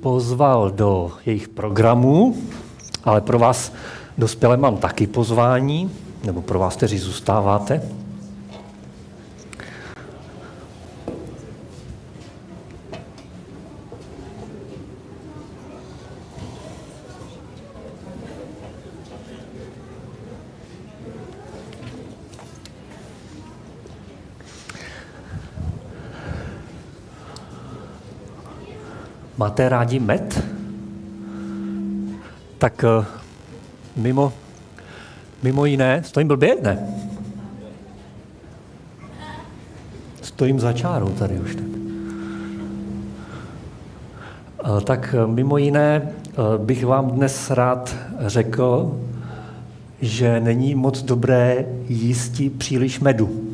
pozval do jejich programů, ale pro vás dospělé mám taky pozvání, nebo pro vás, kteří zůstáváte. Máte rádi med? Tak eh, mimo, mimo jiné, stojím blbě? Ne. Stojím za čárou tady už. Tak, eh, tak eh, mimo jiné bych vám dnes rád řekl, že není moc dobré jíst příliš medu.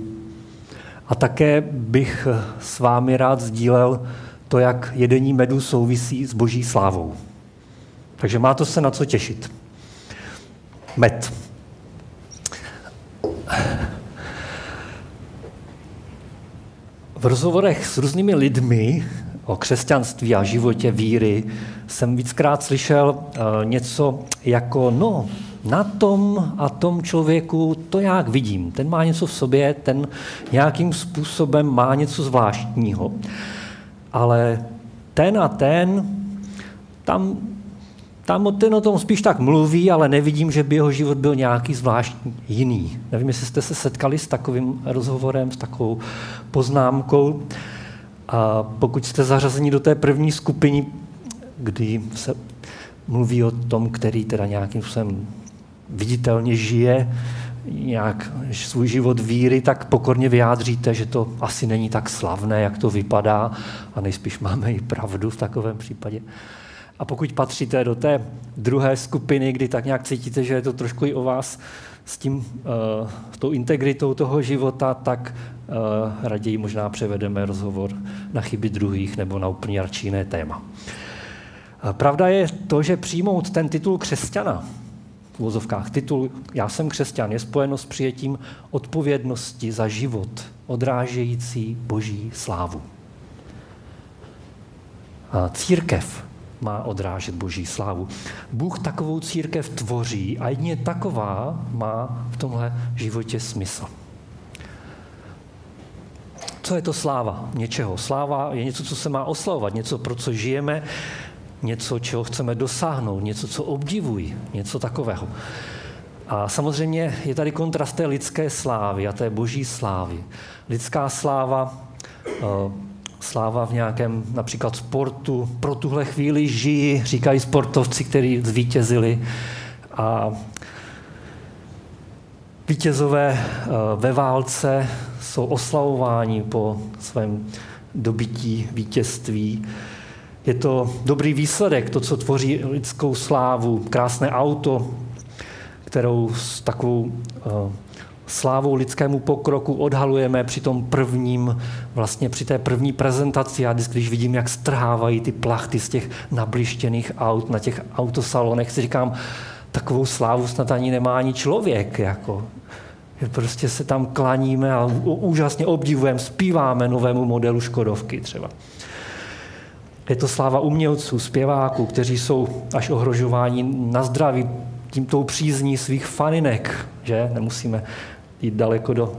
A také bych s vámi rád sdílel to, jak jedení medu souvisí s boží slávou. Takže má to se na co těšit. Med. V rozhovorech s různými lidmi o křesťanství a životě víry jsem víckrát slyšel uh, něco jako, no, na tom a tom člověku to jak vidím. Ten má něco v sobě, ten nějakým způsobem má něco zvláštního ale ten a ten, tam, tam ten o tom spíš tak mluví, ale nevidím, že by jeho život byl nějaký zvláštní jiný. Nevím, jestli jste se setkali s takovým rozhovorem, s takovou poznámkou. A pokud jste zařazeni do té první skupiny, kdy se mluví o tom, který teda nějakým způsobem viditelně žije nějak svůj život víry, tak pokorně vyjádříte, že to asi není tak slavné, jak to vypadá a nejspíš máme i pravdu v takovém případě. A pokud patříte do té druhé skupiny, kdy tak nějak cítíte, že je to trošku i o vás s tím, uh, tou integritou toho života, tak uh, raději možná převedeme rozhovor na chyby druhých nebo na úplně jiné téma. Pravda je to, že přijmout ten titul křesťana, v uvozovkách titul Já jsem křesťan je spojeno s přijetím odpovědnosti za život, odrážející boží slávu. A církev má odrážet boží slávu. Bůh takovou církev tvoří a jedině taková má v tomhle životě smysl. Co je to sláva něčeho? Sláva je něco, co se má oslavovat, něco, pro co žijeme, něco, čeho chceme dosáhnout, něco, co obdivují, něco takového. A samozřejmě je tady kontrast té lidské slávy a té boží slávy. Lidská sláva, eh, sláva v nějakém například sportu, pro tuhle chvíli žijí, říkají sportovci, kteří zvítězili. A vítězové eh, ve válce jsou oslavováni po svém dobití vítězství. Je to dobrý výsledek, to, co tvoří lidskou slávu, krásné auto, kterou s takovou uh, slávou lidskému pokroku odhalujeme při tom prvním, vlastně při té první prezentaci. Já když vidím, jak strhávají ty plachty z těch nablištěných aut na těch autosalonech, si říkám, takovou slávu snad ani nemá ani člověk. Jako. Prostě se tam klaníme a úžasně obdivujeme, zpíváme novému modelu Škodovky třeba. Je to sláva umělců, zpěváků, kteří jsou až ohrožováni na zdraví tímto přízní svých faninek, že? Nemusíme jít daleko do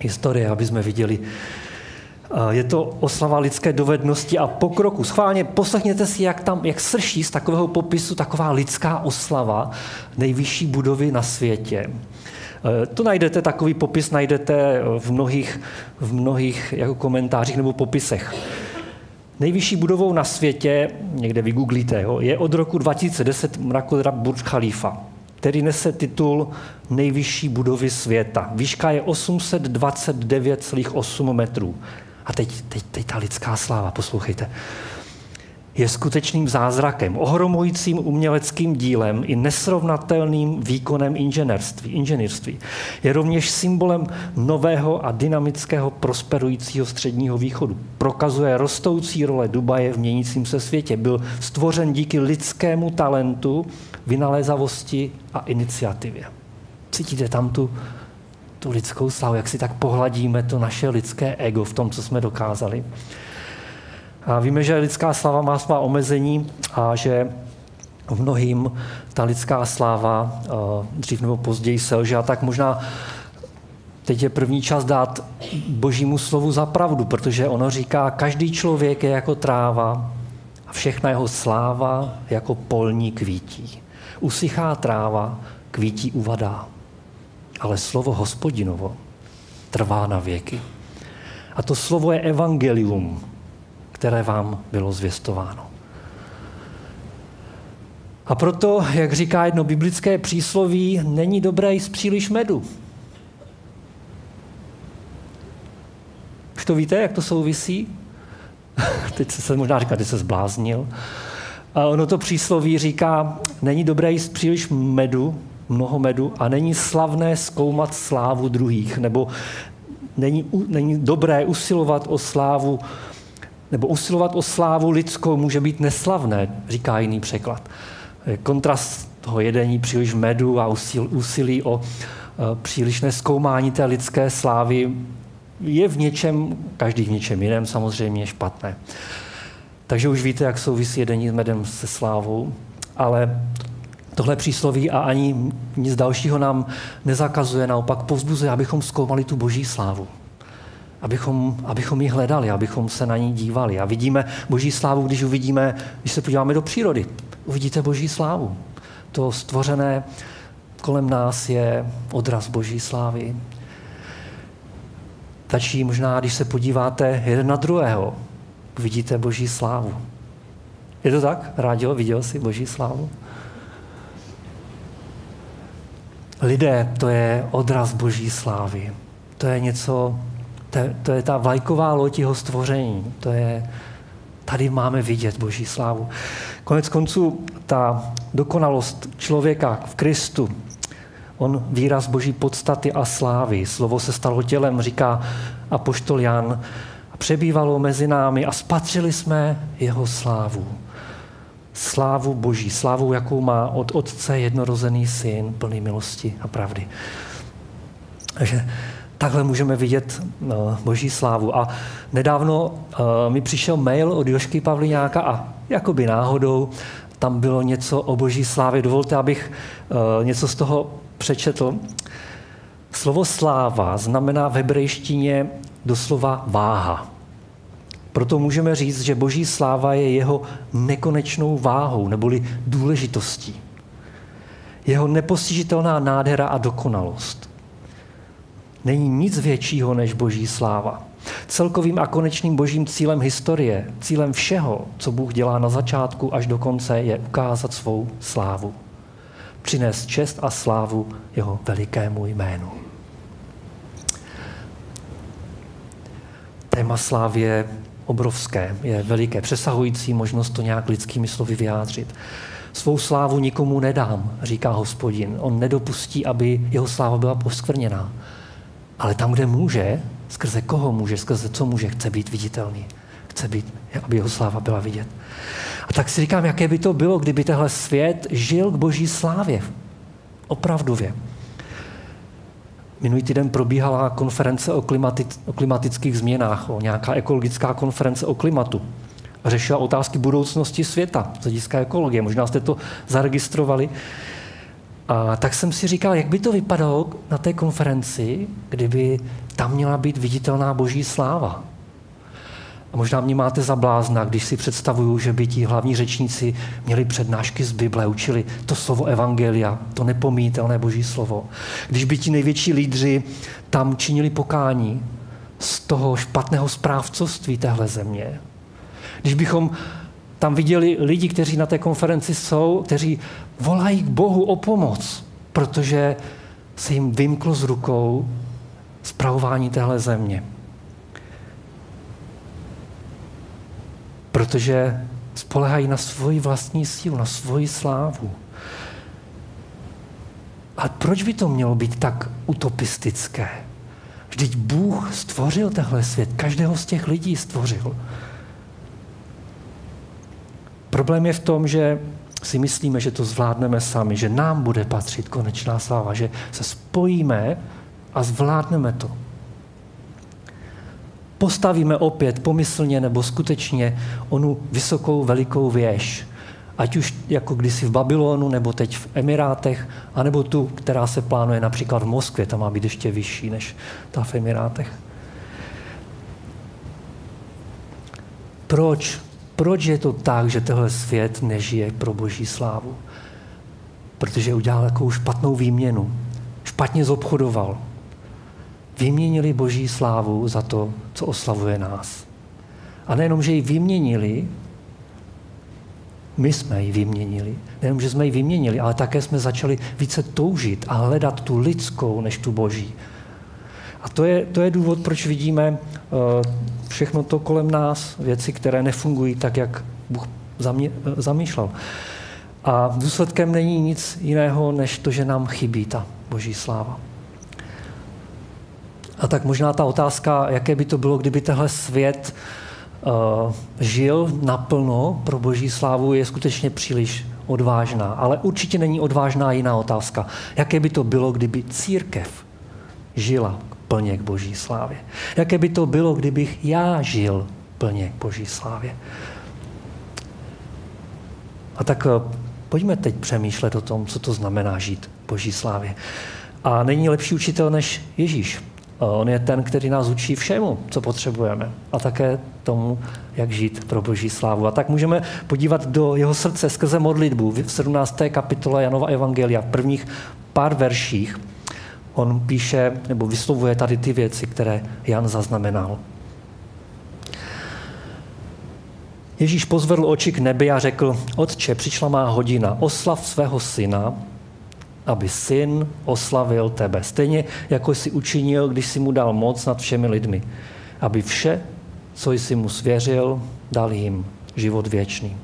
historie, aby jsme viděli. Je to oslava lidské dovednosti a pokroku. Schválně poslechněte si, jak, tam, jak srší z takového popisu taková lidská oslava nejvyšší budovy na světě. E, to najdete, takový popis najdete v mnohých, v mnohých jako komentářích nebo popisech. Nejvyšší budovou na světě, někde vygooglíte, jo, je od roku 2010 mrakodra Burj Khalifa, který nese titul nejvyšší budovy světa. Výška je 829,8 metrů. A teď, teď, teď ta lidská sláva, poslouchejte je skutečným zázrakem, ohromujícím uměleckým dílem i nesrovnatelným výkonem inženýrství. inženýrství. Je rovněž symbolem nového a dynamického prosperujícího středního východu. Prokazuje rostoucí role Dubaje v měnícím se světě. Byl stvořen díky lidskému talentu, vynalézavosti a iniciativě. Cítíte tam tu, tu lidskou slavu, jak si tak pohladíme to naše lidské ego v tom, co jsme dokázali? A víme, že lidská sláva má svá omezení a že v mnohým ta lidská sláva dřív nebo později selže. A tak možná teď je první čas dát božímu slovu za pravdu, protože ono říká, každý člověk je jako tráva a všechna jeho sláva jako polní kvítí. Usychá tráva, kvítí uvadá. Ale slovo hospodinovo trvá na věky. A to slovo je evangelium, které vám bylo zvěstováno. A proto, jak říká jedno biblické přísloví, není dobré jíst příliš medu. Už to víte, jak to souvisí? Teď se možná říká, že se zbláznil. A ono to přísloví říká, není dobré jíst příliš medu, mnoho medu a není slavné zkoumat slávu druhých, nebo není, není dobré usilovat o slávu, nebo usilovat o slávu lidskou může být neslavné, říká jiný překlad. Kontrast toho jedení příliš medu a úsilí o e, přílišné zkoumání té lidské slávy je v něčem, každý v něčem jiném samozřejmě špatné. Takže už víte, jak souvisí jedení s medem se slávou, ale tohle přísloví a ani nic dalšího nám nezakazuje, naopak povzbuzuje, abychom zkoumali tu boží slávu. Abychom, abychom ji hledali, abychom se na ní dívali. A vidíme boží slávu, když uvidíme, když se podíváme do přírody. Uvidíte boží slávu. To stvořené kolem nás je odraz boží slávy. Tačí možná, když se podíváte jeden na druhého, vidíte boží slávu. Je to tak? Rádio, viděl jsi boží slávu? Lidé, to je odraz boží slávy. To je něco, to je, to je ta vlajková loď jeho stvoření. To je, tady máme vidět boží slávu. Konec konců, ta dokonalost člověka v Kristu, on výraz boží podstaty a slávy. Slovo se stalo tělem, říká apoštol Jan, a přebývalo mezi námi a spatřili jsme jeho slávu. Slávu Boží, slávu, jakou má od Otce jednorozený syn, plný milosti a pravdy. Takže takhle můžeme vidět no, Boží slávu. A nedávno uh, mi přišel mail od Jošky Pavliňáka a jakoby náhodou tam bylo něco o Boží slávě. Dovolte, abych uh, něco z toho přečetl. Slovo sláva znamená v hebrejštině doslova váha. Proto můžeme říct, že boží sláva je jeho nekonečnou váhou neboli důležitostí. Jeho nepostižitelná nádhera a dokonalost. Není nic většího než boží sláva. Celkovým a konečným božím cílem historie, cílem všeho, co Bůh dělá na začátku až do konce, je ukázat svou slávu. Přinést čest a slávu jeho velikému jménu. téma slávy je obrovské, je veliké, přesahující možnost to nějak lidskými slovy vyjádřit. Svou slávu nikomu nedám, říká hospodin. On nedopustí, aby jeho sláva byla poskvrněná. Ale tam, kde může, skrze koho může, skrze co může, chce být viditelný. Chce být, aby jeho sláva byla vidět. A tak si říkám, jaké by to bylo, kdyby tehle svět žil k boží slávě. Opravdově. Minulý týden probíhala konference o, klimatic, o klimatických změnách, o nějaká ekologická konference o klimatu. Řešila otázky budoucnosti světa z hlediska ekologie. Možná jste to zaregistrovali. A tak jsem si říkal, jak by to vypadalo na té konferenci, kdyby tam měla být viditelná boží sláva. A možná mě máte za blázna, když si představuju, že by ti hlavní řečníci měli přednášky z Bible, učili to slovo Evangelia, to nepomítelné boží slovo. Když by ti největší lídři tam činili pokání z toho špatného správcovství téhle země. Když bychom tam viděli lidi, kteří na té konferenci jsou, kteří volají k Bohu o pomoc, protože se jim vymklo z rukou zpravování téhle země. protože spolehají na svoji vlastní sílu, na svoji slávu. Ale proč by to mělo být tak utopistické? Vždyť Bůh stvořil tehle svět, každého z těch lidí stvořil. Problém je v tom, že si myslíme, že to zvládneme sami, že nám bude patřit konečná sláva, že se spojíme a zvládneme to. postavíme opět pomyslně nebo skutečně onu vysokou velikou věž, ať už jako kdysi v Babylonu, nebo teď v Emirátech, anebo tu, která se plánuje například v Moskvě, ta má být ještě vyšší než ta v Emirátech. Proč? Proč je to tak, že tenhle svět nežije pro boží slávu? Protože udělal takovou špatnou výměnu. Špatně zobchodoval. Vyměnili boží slávu za to, co oslavuje nás. A nejenom, že ji vyměnili, my jsme ji vyměnili. Nejenom, že jsme ji vyměnili, ale také jsme začali více toužit a hledat tu lidskou než tu boží. A to je, to je důvod, proč vidíme uh, všechno to kolem nás, věci, které nefungují tak, jak Bůh zamě, uh, zamýšlel. A důsledkem není nic jiného, než to, že nám chybí ta boží sláva. A tak možná ta otázka, jaké by to bylo, kdyby tehle svět uh, žil naplno pro boží slávu, je skutečně příliš odvážná. Ale určitě není odvážná jiná otázka. Jaké by to bylo, kdyby církev žila plně k boží slávě? Jaké by to bylo, kdybych já žil plně k boží slávě? A tak uh, pojďme teď přemýšlet o tom, co to znamená žít boží slávě. A není lepší učitel než Ježíš. On je ten, který nás učí všemu, co potřebujeme. A také tomu, jak žít pro boží slávu. A tak můžeme podívat do jeho srdce skrze modlitbu v 17. kapitole Janova Evangelia, v prvních pár verších. On píše, nebo vyslovuje tady ty věci, které Jan zaznamenal. Ježíš pozvedl oči k nebi a řekl, Otče, přišla má hodina, oslav svého syna, aby syn oslavil tebe. Stejně jako jsi učinil, když jsi mu dal moc nad všemi lidmi. Aby vše, co jsi mu svěřil, dal jim život věčný.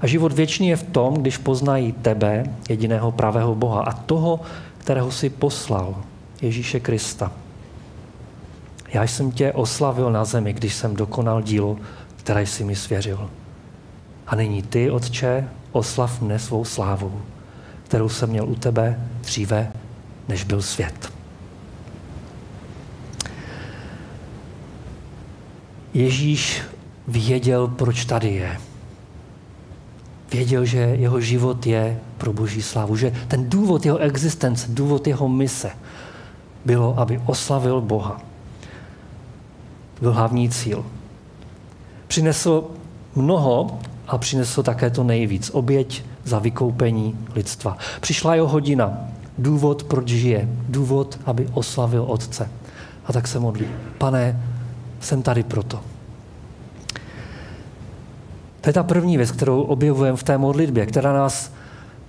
A život věčný je v tom, když poznají tebe, jediného pravého Boha a toho, kterého si poslal, Ježíše Krista. Já jsem tě oslavil na zemi, když jsem dokonal dílo, které jsi mi svěřil. A nyní ty, Otče, oslav mne svou slávou kterou jsem měl u tebe dříve, než byl svět. Ježíš věděl, proč tady je. Věděl, že jeho život je pro boží slávu, že ten důvod jeho existence, důvod jeho mise bylo, aby oslavil Boha. Byl hlavní cíl. Přinesl mnoho a přinesl také to nejvíc. Oběť za vykoupení lidstva. Přišla jeho hodina, důvod, proč žije, důvod, aby oslavil Otce. A tak se modlí. Pane, jsem tady proto. To je ta první věc, kterou objevujeme v té modlitbě, která nás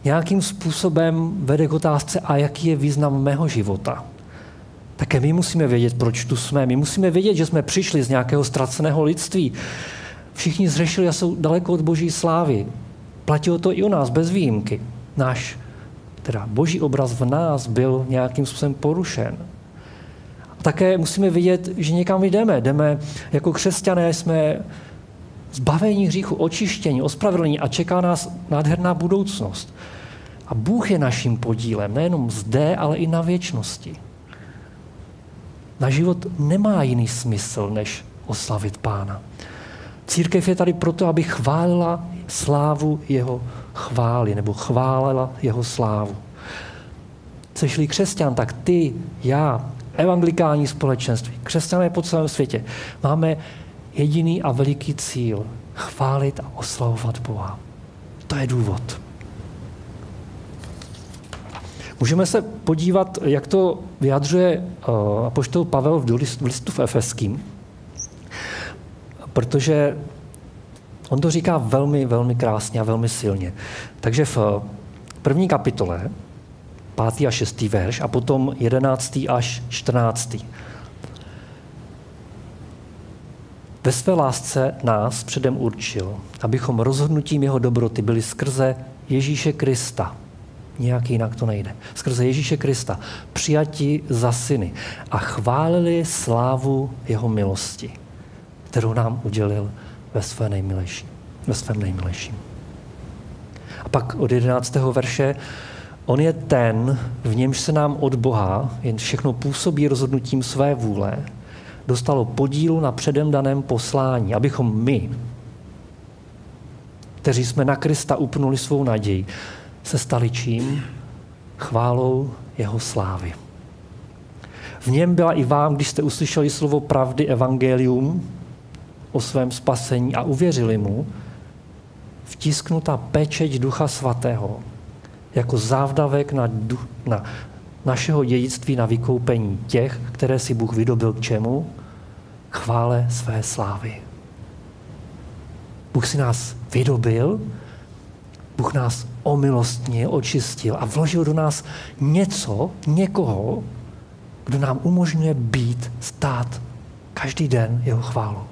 nějakým způsobem vede k otázce, a jaký je význam mého života. Také my musíme vědět, proč tu jsme. My musíme vědět, že jsme přišli z nějakého ztraceného lidství. Všichni zřešili a jsou daleko od boží slávy. Platilo to i u nás, bez výjimky. Náš, teda boží obraz v nás byl nějakým způsobem porušen. A také musíme vidět, že někam jdeme. Jdeme jako křesťané, jsme zbavení hříchu, očištění, ospravedlnění a čeká nás nádherná budoucnost. A Bůh je naším podílem, nejenom zde, ale i na věčnosti. Na život nemá jiný smysl, než oslavit Pána. Církev je tady proto, aby chválila slávu jeho chvály, nebo chválila jeho slávu. Chceš-li křesťan, tak ty, já, evangelikální společenství, křesťané po celém světě, máme jediný a veliký cíl chválit a oslavovat Boha. To je důvod. Můžeme se podívat, jak to vyjadřuje uh, apoštol Pavel v listu v Efeským, protože On to říká velmi, velmi krásně a velmi silně. Takže v první kapitole, pátý a šestý verš a potom jedenáctý až čtrnáctý. Ve své lásce nás předem určil, abychom rozhodnutím jeho dobroty byli skrze Ježíše Krista. Nějak jinak to nejde. Skrze Ježíše Krista přijati za syny a chválili slávu jeho milosti, kterou nám udělil ve své nejmilejší, ve svém nejmilejším. A pak od 11. verše, on je ten, v němž se nám od Boha jen všechno působí rozhodnutím své vůle, dostalo podílu na předem daném poslání, abychom my, kteří jsme na Krista upnuli svou naději, se stali čím? Chválou jeho slávy. V něm byla i vám, když jste uslyšeli slovo pravdy evangelium o svém spasení a uvěřili mu, vtisknuta pečeť Ducha Svatého jako závdavek na, na našeho dědictví na vykoupení těch, které si Bůh vydobil k čemu? Chvále své slávy. Bůh si nás vydobil, Bůh nás omilostnil, očistil a vložil do nás něco, někoho, kdo nám umožňuje být, stát každý den jeho chválou.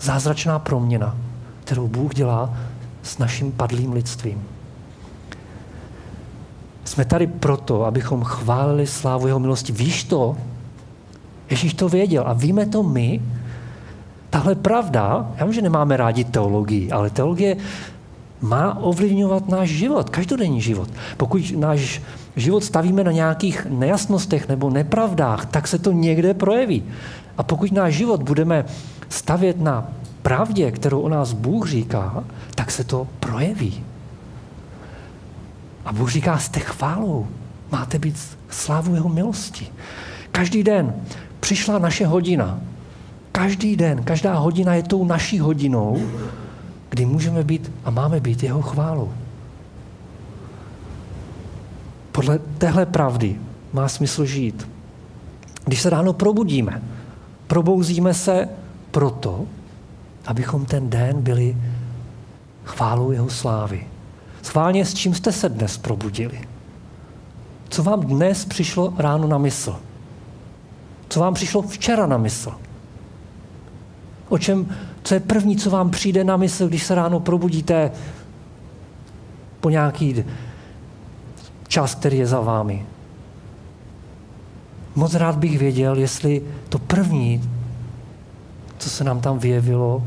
Zázračná proměna, kterou Bůh dělá s naším padlým lidstvím. Jsme tady proto, abychom chválili slávu jeho milosti. Víš to? Ježíš to věděl a víme to my. Tahle pravda, já vím, že nemáme rádi teologii, ale teologie má ovlivňovat náš život, každodenní život. Pokud náš život stavíme na nějakých nejasnostech nebo nepravdách, tak se to někde projeví. A pokud náš život budeme stavět na pravdě, kterou o nás Bůh říká, tak se to projeví. A Bůh říká, jste chválou, máte být slávu jeho milosti. Každý den přišla naše hodina. Každý den, každá hodina je tou naší hodinou, kdy můžeme být a máme být jeho chválou. Podle téhle pravdy má smysl žít. Když se ráno probudíme, probouzíme se proto, abychom ten den byli chválou jeho slávy. Schválně, s čím jste se dnes probudili? Co vám dnes přišlo ráno na mysl? Co vám přišlo včera na mysl? O čem, co je první, co vám přijde na mysl, když se ráno probudíte po nějaký čas, který je za vámi? Moc rád bych věděl, jestli to první, co se nám tam vyjevilo,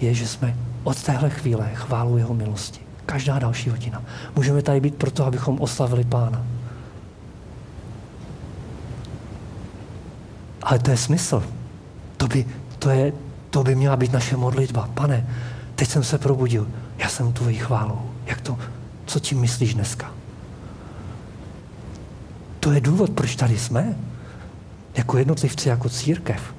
je, že jsme od téhle chvíle chválu jeho milosti. Každá další hodina. Můžeme tady být proto, abychom oslavili Pána. Ale to je smysl. To by, to, je, to by měla být naše modlitba. Pane, teď jsem se probudil. Já jsem tvojí chválou. Jak to, co tím myslíš dneska? To je důvod, proč tady jsme. Jako jednotlivci, jako církev.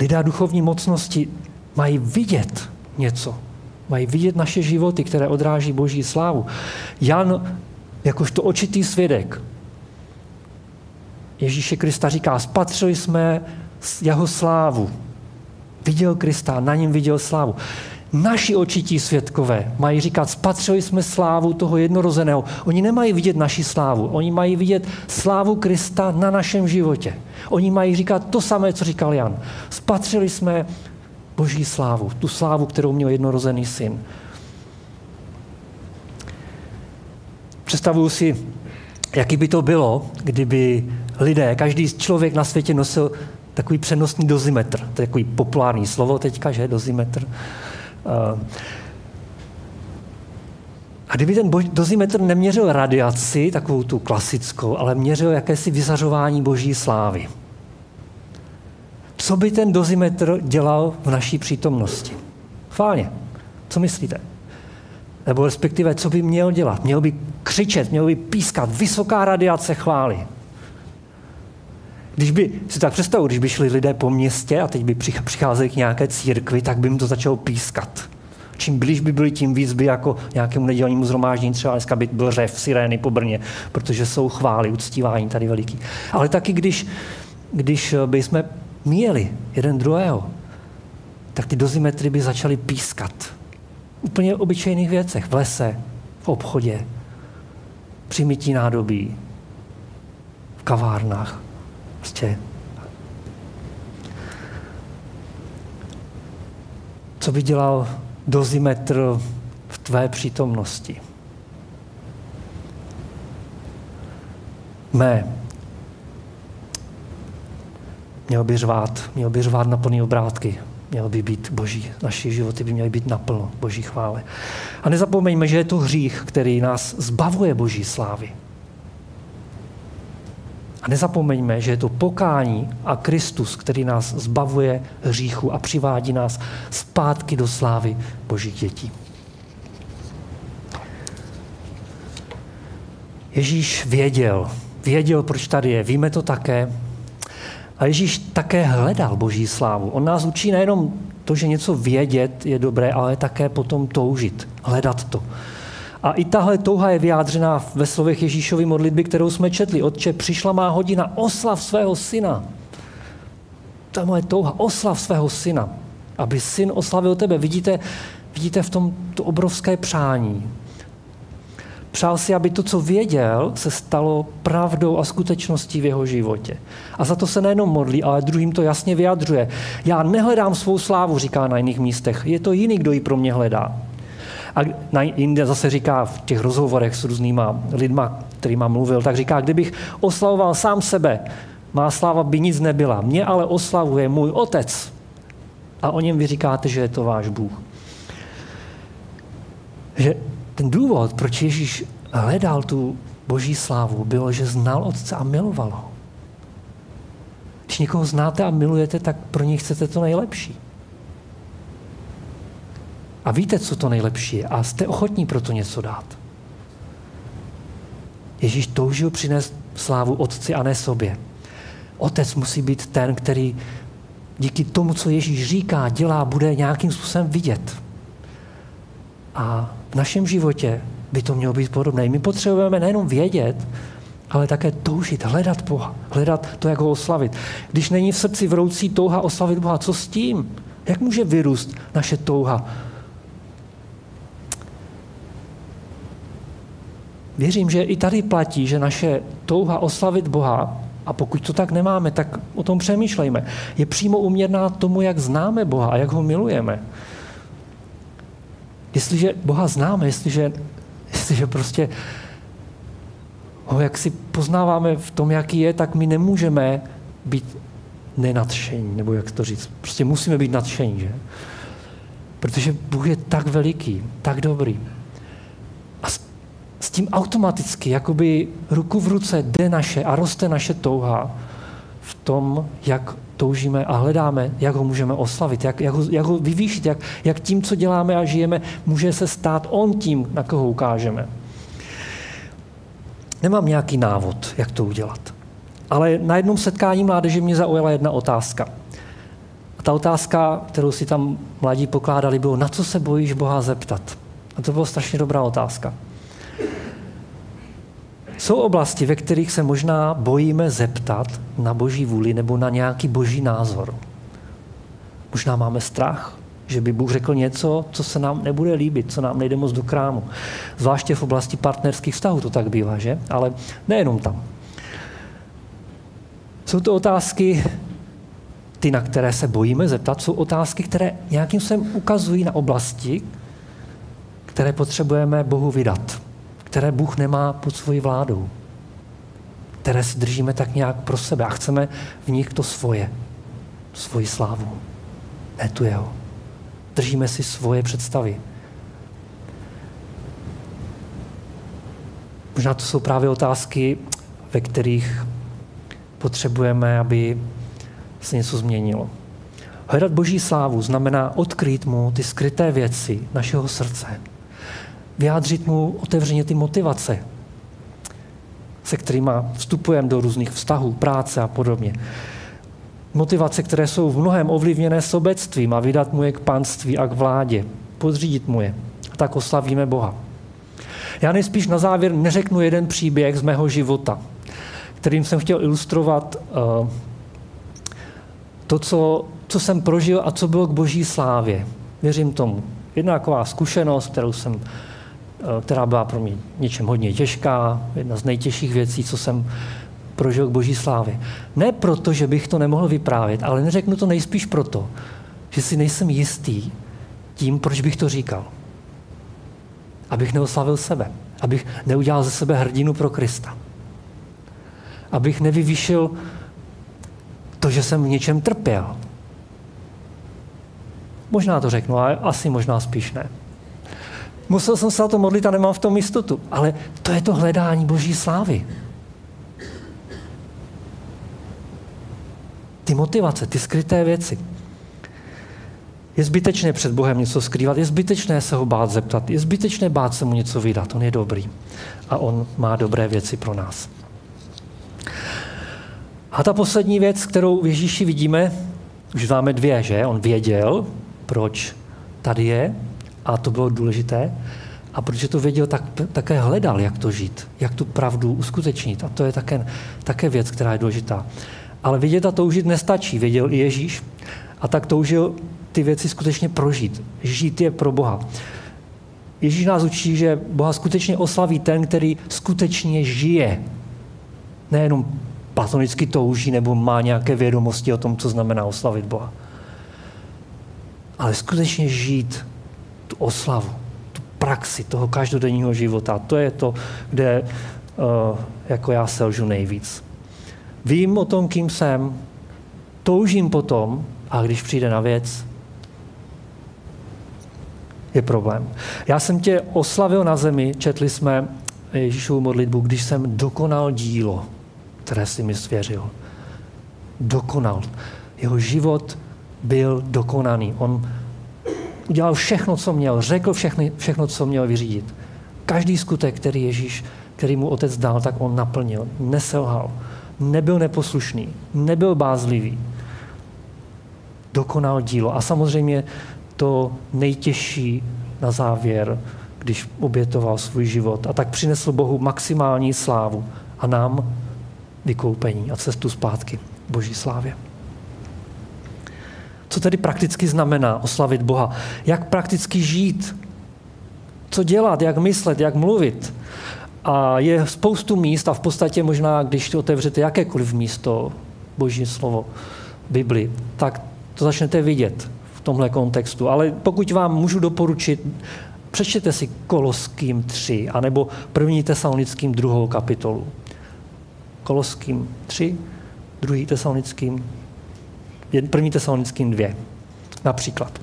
Lidé duchovní mocnosti mají vidět něco. Mají vidět naše životy, které odráží Boží slávu. Jan, jakožto očitý svědek, Ježíše Krista říká, spatřili jsme jeho slávu. Viděl Krista, na něm viděl slávu. Naši očití svědkové mají říkat, spatřili jsme slávu toho jednorozeného. Oni nemají vidět naši slávu, oni mají vidět slávu Krista na našem životě. Oni mají říkat to samé, co říkal Jan. Spatřili jsme boží slávu, tu slávu, kterou měl jednorozený syn. Představuju si, jaký by to bylo, kdyby lidé, každý člověk na světě nosil takový přenosný dozimetr. To je takový populární slovo teďka, že, dozimetr. Eh, a kdyby ten dozimetr neměřil radiaci, takovou tu klasickou, ale měřil jakési vyzařování boží slávy, co by ten dozimetr dělal v naší přítomnosti? Chválně. Co myslíte? Nebo respektive, co by měl dělat? Měl by křičet, měl by pískat, vysoká radiace chvály. Když by, si tak představu, když by šli lidé po městě a teď by přicházeli k nějaké církvi, tak by jim to začalo pískat. Čím blíž by byli, tím víc by jako nějakému nedělnímu zhromáždění třeba dneska by byl řev, sirény po Brně, protože jsou chvály, uctívání tady veliký. Ale taky, když, když by jsme míjeli jeden druhého, tak ty dozimetry by začaly pískat. Úplně obyčejných věcech, v lese, v obchodě, při mytí nádobí, v kavárnách. Prostě. Co by dělal dozimetr v tvé přítomnosti? Mé Měl by řvát, měl by řvát na plný obrátky, měl by být boží, naše životy by měly být naplno boží chvále. A nezapomeňme, že je to hřích, který nás zbavuje boží slávy. A nezapomeňme, že je to pokání a Kristus, který nás zbavuje hříchu a přivádí nás zpátky do slávy Božích dětí. Ježíš věděl, věděl, proč tady je. Víme to také. A Ježíš také hledal Boží slávu. On nás učí nejenom to, že něco vědět je dobré, ale také potom toužit, hledat to. A i tahle touha je vyjádřená ve slovech Ježíšovy modlitby, kterou jsme četli. Otče, přišla má hodina, oslav svého syna. To je moje touha, oslav svého syna. Aby syn oslavil tebe. Vidíte, vidíte v tom to obrovské přání. Přál si, aby to, co věděl, se stalo pravdou a skutečností v jeho životě. A za to se nejenom modlí, ale druhým to jasně vyjadřuje. Já nehledám svou slávu, říká na jiných místech. Je to jiný, kdo ji pro mě hledá. A na jinde zase říká v těch rozhovorech s různýma lidma, kterýma mluvil, tak říká, kdybych oslavoval sám sebe, má sláva by nic nebyla. Mě ale oslavuje můj otec. A o něm vy říkáte, že je to váš Bůh. Že ten důvod, proč Ježíš hledal tu boží slávu, bylo, že znal Otce a miloval ho. Když někoho znáte a milujete, tak pro něj chcete to nejlepší. A víte, co to nejlepší je a jste ochotní pro to něco dát. Ježíš toužil přinést slávu Otci a ne sobě. Otec musí být ten, který díky tomu, co Ježíš říká, dělá, bude nějakým způsobem vidět. A v našem životě by to mělo být podobné. My potřebujeme nejenom vědět, ale také toužit, hledat Boha, hledat to, jak ho oslavit. Když není v srdci vroucí touha oslavit Boha, co s tím? Jak může vyrůst naše touha? Věřím, že i tady platí, že naše touha oslavit Boha, a pokud to tak nemáme, tak o tom přemýšlejme, je přímo uměrná tomu, jak známe Boha a jak ho milujeme. Jestliže Boha známe, jestliže, jestliže prostě ho jak si poznáváme v tom, jaký je, tak my nemůžeme být nenadšení, nebo jak to říct. Prostě musíme být nadšení, že? Protože Bůh je tak veliký, tak dobrý. A s, s tím automaticky, jakoby ruku v ruce jde naše a roste naše touha v tom, jak toužíme a hledáme, jak ho můžeme oslavit, jak, jak, ho, jak ho vyvýšit, jak, jak tím, co děláme a žijeme, může se stát on tím, na koho ukážeme. Nemám nějaký návod, jak to udělat. Ale na jednom setkání mládeže mě zaujala jedna otázka. A ta otázka, kterou si tam mladí pokládali, bylo, na co se bojíš Boha zeptat? A to byla strašně dobrá otázka. Jsou oblasti, ve kterých se možná bojíme zeptat na boží vůli nebo na nějaký boží názor. Možná máme strach, že by Bůh řekl něco, co se nám nebude líbit, co nám nejde moc do krámu. Zvláště v oblasti partnerských vztahů to tak bývá, že? Ale nejenom tam. Jsou to otázky, ty, na které se bojíme zeptat, jsou otázky, které nějakým způsobem ukazují na oblasti, které potřebujeme Bohu vydat které Bůh nemá pod svojí vládou, které si držíme tak nějak pro sebe a chceme v nich to svoje, svoji slávu, ne tu jeho. Držíme si svoje představy. Možná to jsou právě otázky, ve kterých potřebujeme, aby se něco změnilo. Hledat Boží slávu znamená odkrýt mu ty skryté věci našeho srdce, vyjádřit mu otevřeně ty motivace, se kterými vstupujeme do různých vztahů, práce a podobně. Motivace, které jsou v mnohem ovlivněné sobectvím a vydat mu je k panství a k vládě, podřídit mu je. A tak oslavíme Boha. Já nejspíš na závěr neřeknu jeden příběh z mého života, kterým jsem chtěl ilustrovat uh, to, co, co jsem prožil a co bylo k boží slávě. Věřím tomu. Jedna taková zkušenost, kterou jsem která byla pro mě něčem hodně těžká, jedna z nejtěžších věcí, co jsem prožil k boží slávě. Ne proto, že bych to nemohl vyprávět, ale neřeknu to nejspíš proto, že si nejsem jistý tím, proč bych to říkal. Abych neoslavil sebe. Abych neudělal ze sebe hrdinu pro Krista. Abych nevyvýšil to, že jsem v něčem trpěl. Možná to řeknu, ale asi možná spíš ne. Musel jsem se o to modlit a nemám v tom jistotu. Ale to je to hledání Boží slávy. Ty motivace, ty skryté věci. Je zbytečné před Bohem něco skrývat, je zbytečné se ho bát zeptat, je zbytečné bát se mu něco vydat, on je dobrý a on má dobré věci pro nás. A ta poslední věc, kterou v Ježíši vidíme, už máme dvě, že? On věděl, proč tady je a to bylo důležité. A protože to věděl, tak také hledal, jak to žít, jak tu pravdu uskutečnit. A to je také, také věc, která je důležitá. Ale vidět a toužit nestačí, věděl i Ježíš. A tak toužil ty věci skutečně prožít. Žít je pro Boha. Ježíš nás učí, že Boha skutečně oslaví ten, který skutečně žije. Nejenom platonicky touží nebo má nějaké vědomosti o tom, co znamená oslavit Boha. Ale skutečně žít tu oslavu, tu praxi toho každodenního života. To je to, kde uh, jako já selžu nejvíc. Vím o tom, kým jsem, toužím potom, a když přijde na věc, je problém. Já jsem tě oslavil na zemi, četli jsme Ježíšovu modlitbu, když jsem dokonal dílo, které si mi svěřil. Dokonal. Jeho život byl dokonaný. On udělal všechno, co měl, řekl všechny, všechno, co měl vyřídit. Každý skutek, který Ježíš, který mu otec dal, tak on naplnil. Neselhal. Nebyl neposlušný. Nebyl bázlivý. Dokonal dílo. A samozřejmě to nejtěžší na závěr, když obětoval svůj život. A tak přinesl Bohu maximální slávu a nám vykoupení a cestu zpátky Boží slávě. Co tedy prakticky znamená oslavit Boha? Jak prakticky žít? Co dělat? Jak myslet? Jak mluvit? A je spoustu míst a v podstatě možná, když otevřete jakékoliv místo, Boží slovo, Bibli, tak to začnete vidět v tomhle kontextu. Ale pokud vám můžu doporučit, přečtěte si Koloským 3, anebo první tesalonickým druhou kapitolu. Koloským 3, druhý tesalonickým První tesalonickým dvě. Například.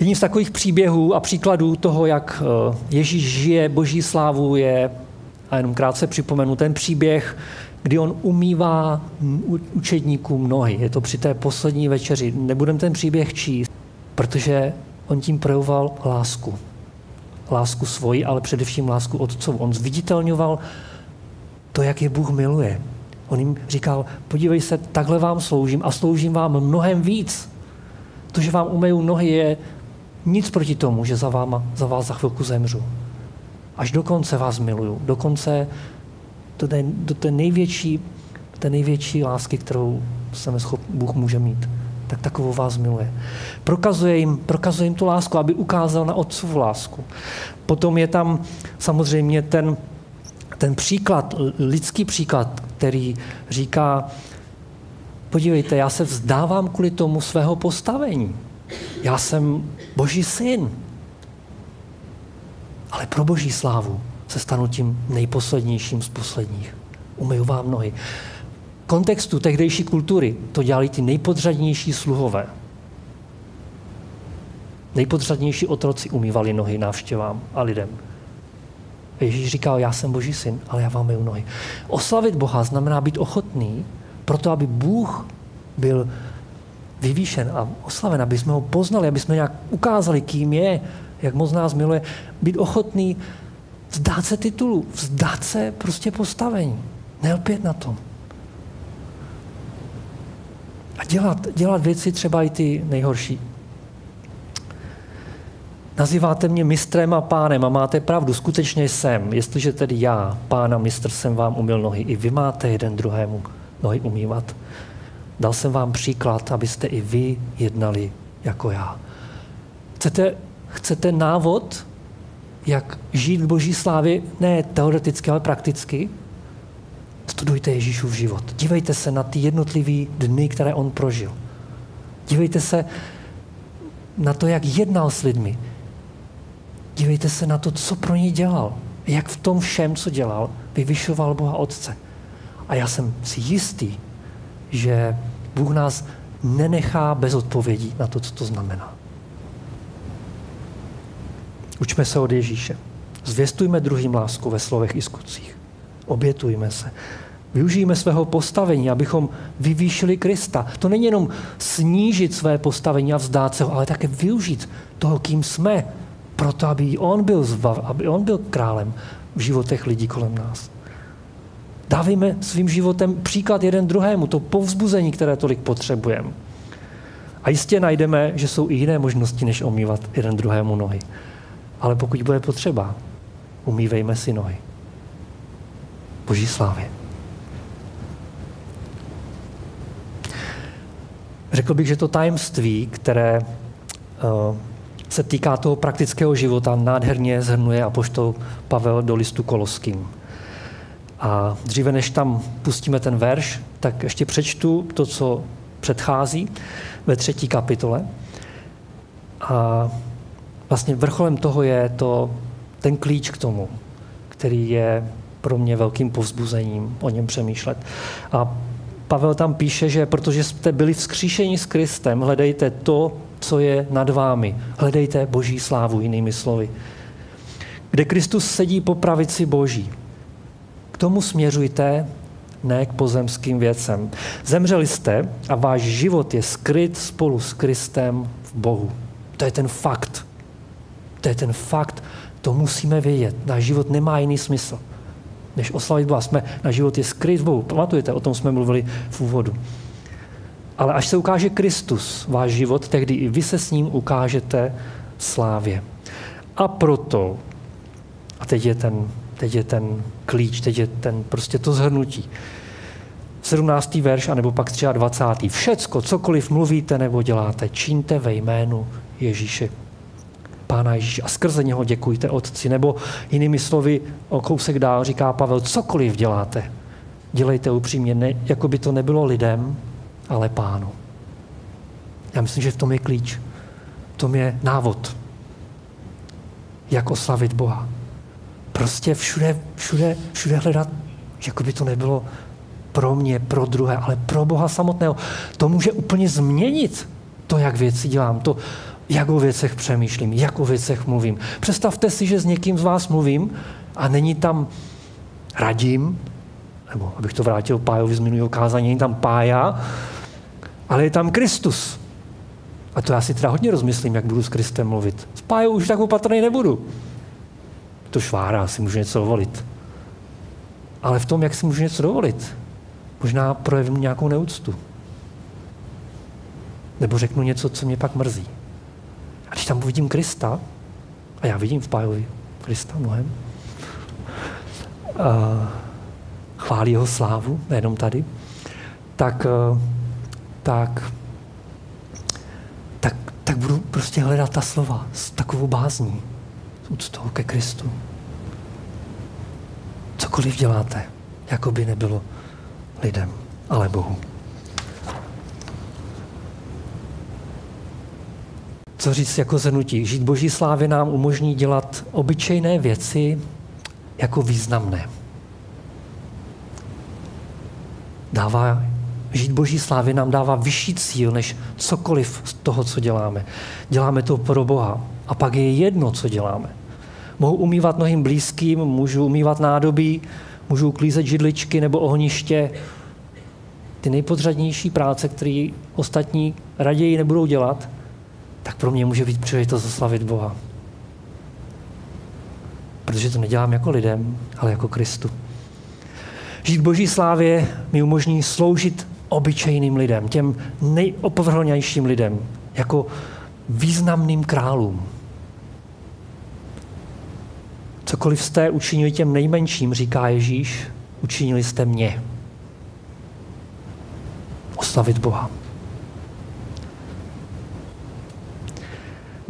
Jedním z takových příběhů a příkladů toho, jak eh, Ježíš žije boží slávu, je, a jenom krátce připomenu, ten příběh, kdy on umývá učedníkům nohy. Je to při té poslední večeři. Nebudem ten příběh číst, protože on tím projevoval lásku. Lásku svoji, ale především lásku otcovou. On zviditelňoval to, jak je Bůh miluje. On jim říkal, podívej se, takhle vám sloužím a sloužím vám mnohem víc. To, že vám umeju nohy, je nic proti tomu, že za, váma, za vás za chvilku zemřu. Až do konce vás miluju. Dokonce do té, do té největší, té největší lásky, kterou se schop, Bůh může mít. Tak takovou vás miluje. Prokazuje jim, prokazuje jim tu lásku, aby ukázal na otcovu lásku. Potom je tam samozřejmě ten, ten příklad, lidský příklad, který říká, podívejte, já se vzdávám kvůli tomu svého postavení. Já jsem boží syn. Ale pro boží slávu se stanu tím nejposlednějším z posledních. Umyju vám nohy. V kontextu tehdejší kultury to dělali ty nejpodřadnější sluhové. Nejpodřadnější otroci umývali nohy návštěvám a lidem. Ježíš říkal, já jsem Boží syn, ale já vám myju nohy. Oslavit Boha znamená být ochotný proto, aby Bůh byl vyvýšen a oslaven, aby jsme ho poznali, aby jsme nějak ukázali, kým je, jak moc nás miluje, být ochotný vzdát se titulu, vzdát se prostě postavení, nelpět na tom. A dělat, dělat věci třeba i ty nejhorší. Nazýváte mě mistrem a pánem a máte pravdu, skutečně jsem. Jestliže tedy já, pán a mistr, jsem vám umil nohy, i vy máte jeden druhému nohy umývat. Dal jsem vám příklad, abyste i vy jednali jako já. Chcete, chcete návod, jak žít v boží slávě, ne teoreticky, ale prakticky? Studujte Ježíšův život. Dívejte se na ty jednotlivé dny, které on prožil. Dívejte se na to, jak jednal s lidmi, Dívejte se na to, co pro ně dělal. Jak v tom všem, co dělal, vyvyšoval Boha Otce. A já jsem si jistý, že Bůh nás nenechá bez odpovědí na to, co to znamená. Učme se od Ježíše. Zvěstujme druhým lásku ve slovech i skutcích. Obětujme se. Využijeme svého postavení, abychom vyvýšili Krista. To není jenom snížit své postavení a vzdát se ho, ale také využít toho, kým jsme, proto aby on byl zbav, aby on byl králem v životech lidí kolem nás. Dávejme svým životem příklad jeden druhému, to povzbuzení, které tolik potřebujeme. A jistě najdeme, že jsou i jiné možnosti, než omývat jeden druhému nohy. Ale pokud bude potřeba, umývejme si nohy. Boží slávě. Řekl bych, že to tajemství, které uh, se týká toho praktického života, nádherně zhrnuje apoštol Pavel do listu Koloským. A dříve než tam pustíme ten verš, tak ještě přečtu to, co předchází ve třetí kapitole. A vlastně vrcholem toho je to ten klíč k tomu, který je pro mě velkým povzbuzením o něm přemýšlet. A Pavel tam píše, že protože jste byli vzkříšeni s Kristem, hledejte to, co je nad vámi. Hledejte Boží slávu, jinými slovy. Kde Kristus sedí po pravici Boží. K tomu směřujte, ne k pozemským věcem. Zemřeli jste a váš život je skryt spolu s Kristem v Bohu. To je ten fakt. To je ten fakt, to musíme vědět. Náš život nemá jiný smysl, než oslavit Boha. Jsme, náš život je skryt v Bohu. Pamatujete, o tom jsme mluvili v úvodu. Ale až se ukáže Kristus, váš život, tehdy i vy se s ním ukážete slávě. A proto, a teď je ten, teď je ten klíč, teď je ten prostě to zhrnutí. 17. verš, anebo pak 23. Všecko, cokoliv mluvíte nebo děláte, čiňte ve jménu Ježíše. Pána Ježíše a skrze něho děkujte Otci. Nebo jinými slovy, o kousek dál říká Pavel, cokoliv děláte, dělejte upřímně, ne, jako by to nebylo lidem, ale pánu. Já myslím, že v tom je klíč. V tom je návod, jak oslavit Boha. Prostě všude, všude, všude hledat, jako by to nebylo pro mě, pro druhé, ale pro Boha samotného. To může úplně změnit to, jak věci dělám, to, jak o věcech přemýšlím, jak o věcech mluvím. Představte si, že s někým z vás mluvím a není tam radím, nebo abych to vrátil Pájovi z minulého kázání, není tam Pája, ale je tam Kristus. A to já si teda hodně rozmyslím, jak budu s Kristem mluvit. S Pájou už tak opatrný nebudu. To švára, si můžu něco dovolit. Ale v tom, jak si můžu něco dovolit, možná projevím nějakou neúctu. Nebo řeknu něco, co mě pak mrzí. A když tam uvidím Krista, a já vidím v Pájovi Krista mnohem, uh, chválí jeho slávu, nejenom tady, tak, uh, tak, tak, tak budu prostě hledat ta slova s takovou bázní, s úctou ke Kristu. Cokoliv děláte, jako by nebylo lidem, ale Bohu. Co říct jako zhrnutí? Žít boží slávě nám umožní dělat obyčejné věci jako významné. Dává Žít boží slávy nám dává vyšší cíl, než cokoliv z toho, co děláme. Děláme to pro Boha. A pak je jedno, co děláme. Mohu umývat nohým blízkým, můžu umývat nádobí, můžu uklízet židličky nebo ohniště. Ty nejpodřadnější práce, které ostatní raději nebudou dělat, tak pro mě může být příležitost zaslavit Boha. Protože to nedělám jako lidem, ale jako Kristu. Žít boží slávě mi umožní sloužit obyčejným lidem, těm nejopovrhnějším lidem, jako významným králům. Cokoliv jste učinili těm nejmenším, říká Ježíš, učinili jste mě. Oslavit Boha.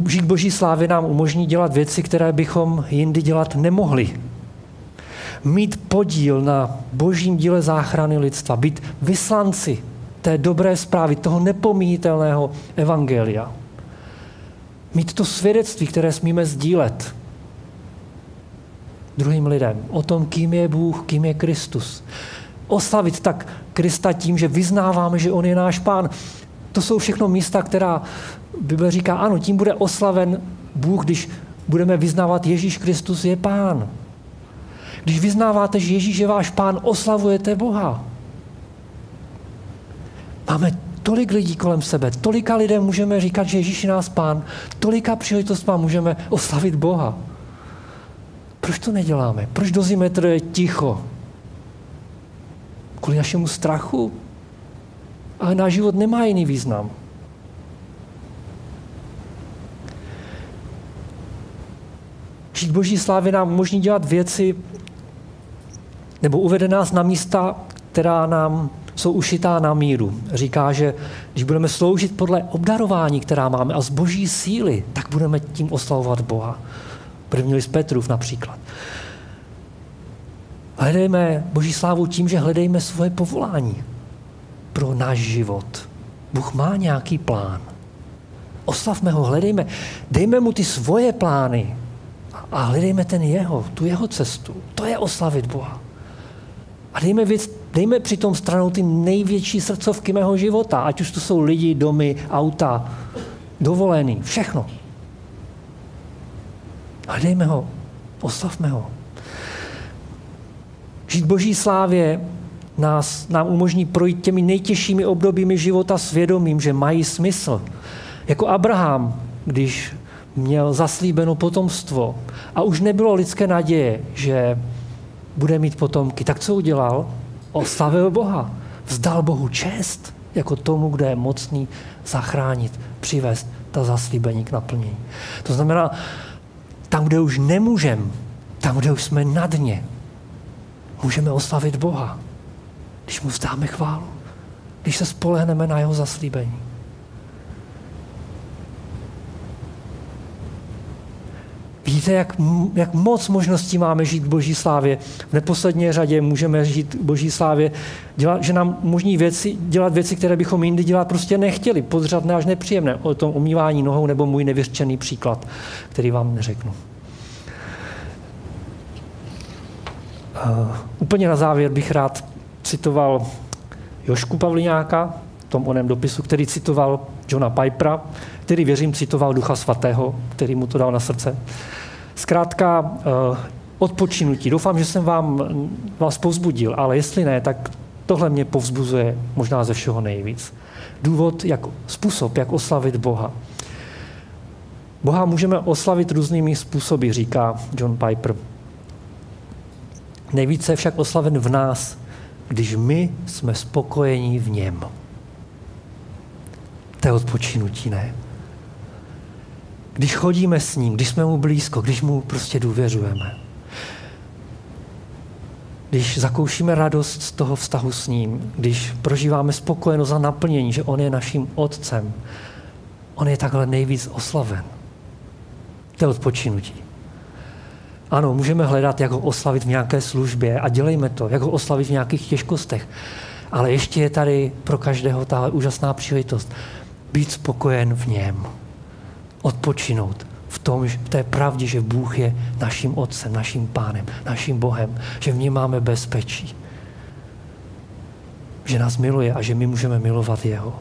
Žít boží slávy nám umožní dělat věci, které bychom jindy dělat nemohli mít podíl na božím díle záchrany lidstva, být vyslanci té dobré zprávy, toho nepomíjitelného evangelia. Mít to svědectví, které smíme sdílet druhým lidem o tom, kým je Bůh, kým je Kristus. Oslavit tak Krista tím, že vyznáváme, že On je náš Pán. To jsou všechno místa, která Bible říká, ano, tím bude oslaven Bůh, když budeme vyznávat Ježíš Kristus je Pán. Když vyznáváte, že Ježíš je váš pán, oslavujete Boha. Máme tolik lidí kolem sebe, tolika lidem můžeme říkat, že Ježíš je nás pán, tolika příležitost má můžeme oslavit Boha. Proč to neděláme? Proč dozimetr je ticho? Kvůli našemu strachu? Ale náš život nemá jiný význam. Žít Boží slávy nám umožní dělat věci, nebo uvede nás na místa, která nám jsou ušitá na míru. Říká, že když budeme sloužit podle obdarování, která máme a z boží síly, tak budeme tím oslavovat Boha. První list Petrův například. Hledejme boží slávu tím, že hledejme svoje povolání pro náš život. Bůh má nějaký plán. Oslavme ho, hledejme, dejme mu ty svoje plány a hledejme ten jeho, tu jeho cestu. To je oslavit Boha. A dejme, věc, dejme přitom stranou ty největší srdcovky mého života, ať už to jsou lidi, domy, auta, dovolený, všechno. A dejme ho, oslavme ho. Žít Boží slávě nás, nám umožní projít těmi nejtěžšími obdobími života svědomím, že mají smysl. Jako Abraham, když měl zaslíbeno potomstvo a už nebylo lidské naděje, že bude mít potomky, tak co udělal? Oslavil Boha. Vzdal Bohu čest jako tomu, kdo je mocný zachránit, přivést ta zaslíbení k naplnění. To znamená, tam, kde už nemůžeme, tam, kde už jsme na dně, můžeme oslavit Boha, když mu vzdáme chválu, když se spolehneme na jeho zaslíbení. Vidíte, jak, jak moc možností máme žít v boží slávě. V neposlední řadě můžeme žít v boží slávě, dělat, že nám možní věci, dělat věci, které bychom jindy dělat prostě nechtěli, podřadné až nepříjemné. O tom umývání nohou nebo můj nevěřčený příklad, který vám neřeknu. Uh, úplně na závěr bych rád citoval Jošku Pavliňáka, v tom onem dopisu, který citoval Johna Pipera, který věřím citoval Ducha Svatého, který mu to dal na srdce. Zkrátka eh, odpočinutí. Doufám, že jsem vám, vás povzbudil, ale jestli ne, tak tohle mě povzbuzuje možná ze všeho nejvíc. Důvod, jak, způsob, jak oslavit Boha. Boha můžeme oslavit různými způsoby, říká John Piper. Nejvíce je však oslaven v nás, když my jsme spokojení v něm. To je odpočinutí, ne? Když chodíme s ním, když jsme mu blízko, když mu prostě důvěřujeme. Když zakoušíme radost z toho vztahu s ním, když prožíváme spokojenost a naplnění, že on je naším otcem, on je takhle nejvíc oslaven. To je odpočinutí. Ano, můžeme hledat, jak ho oslavit v nějaké službě a dělejme to, jak ho oslavit v nějakých těžkostech. Ale ještě je tady pro každého ta úžasná příležitost být spokojen v něm odpočinout v tom, v té pravdě, že Bůh je naším Otcem, naším Pánem, naším Bohem, že v něm máme bezpečí. Že nás miluje a že my můžeme milovat Jeho.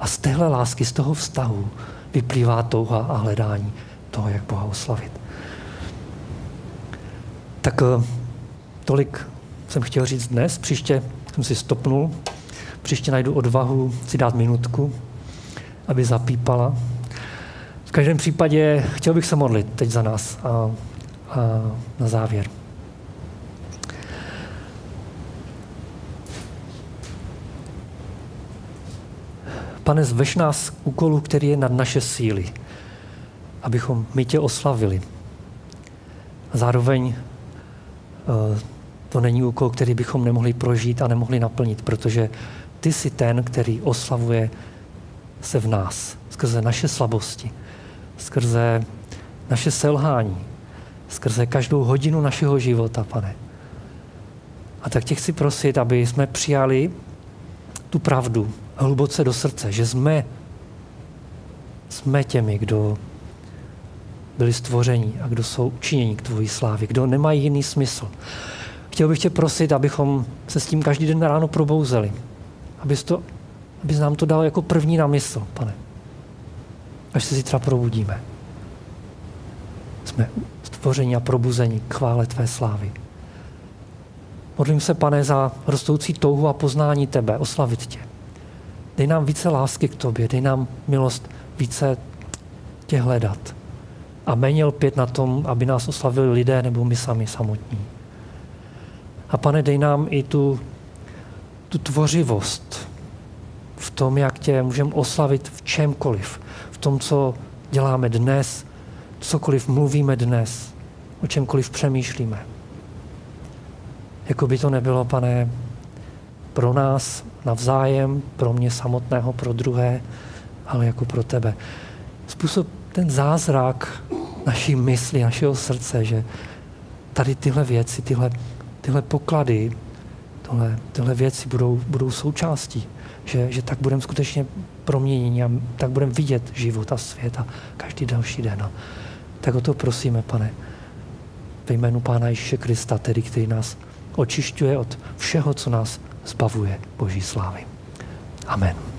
A z téhle lásky, z toho vztahu vyplývá touha a hledání toho, jak Boha oslavit. Tak eh, tolik jsem chtěl říct dnes. Příště jsem si stopnul. Příště najdu odvahu si dát minutku, aby zapípala. Každém případě chtěl bych se modlit teď za nás a, a na závěr. Pane, zveš nás úkolu, který je nad naše síly, abychom my tě oslavili. A zároveň uh, to není úkol, který bychom nemohli prožít a nemohli naplnit, protože ty jsi ten, který oslavuje se v nás skrze naše slabosti, skrze naše selhání, skrze každou hodinu našeho života, pane. A tak tě chci prosit, aby jsme přijali tu pravdu hluboce do srdce, že jsme, jsme těmi, kdo byli stvoření a kdo jsou učiněni k tvojí slávě, kdo nemají jiný smysl. Chtěl bych tě prosit, abychom se s tím každý den ráno probouzeli. Abys, to, abys nám to dal jako první na mysl, pane až se zítra probudíme. Jsme stvoření a probuzení k chvále Tvé slávy. Modlím se, pane, za rostoucí touhu a poznání tebe, oslavit tě. Dej nám více lásky k tobě, dej nám milost více tě hledat. A méně lpět na tom, aby nás oslavili lidé nebo my sami samotní. A pane, dej nám i tu, tu tvořivost v tom, jak tě můžeme oslavit v čemkoliv. Tom, co děláme dnes, cokoliv mluvíme dnes, o čemkoliv přemýšlíme. Jako by to nebylo, pane, pro nás navzájem, pro mě samotného, pro druhé, ale jako pro tebe. Způsob ten zázrak naší mysli, našeho srdce, že tady tyhle věci, tyhle, tyhle poklady, tohle, tyhle věci budou, budou součástí. Že, že tak budeme skutečně proměněni a tak budeme vidět život a svět a každý další den. A tak o to prosíme, pane, ve jménu Pána Ježíše Krista, tedy, který nás očišťuje od všeho, co nás zbavuje Boží slávy. Amen.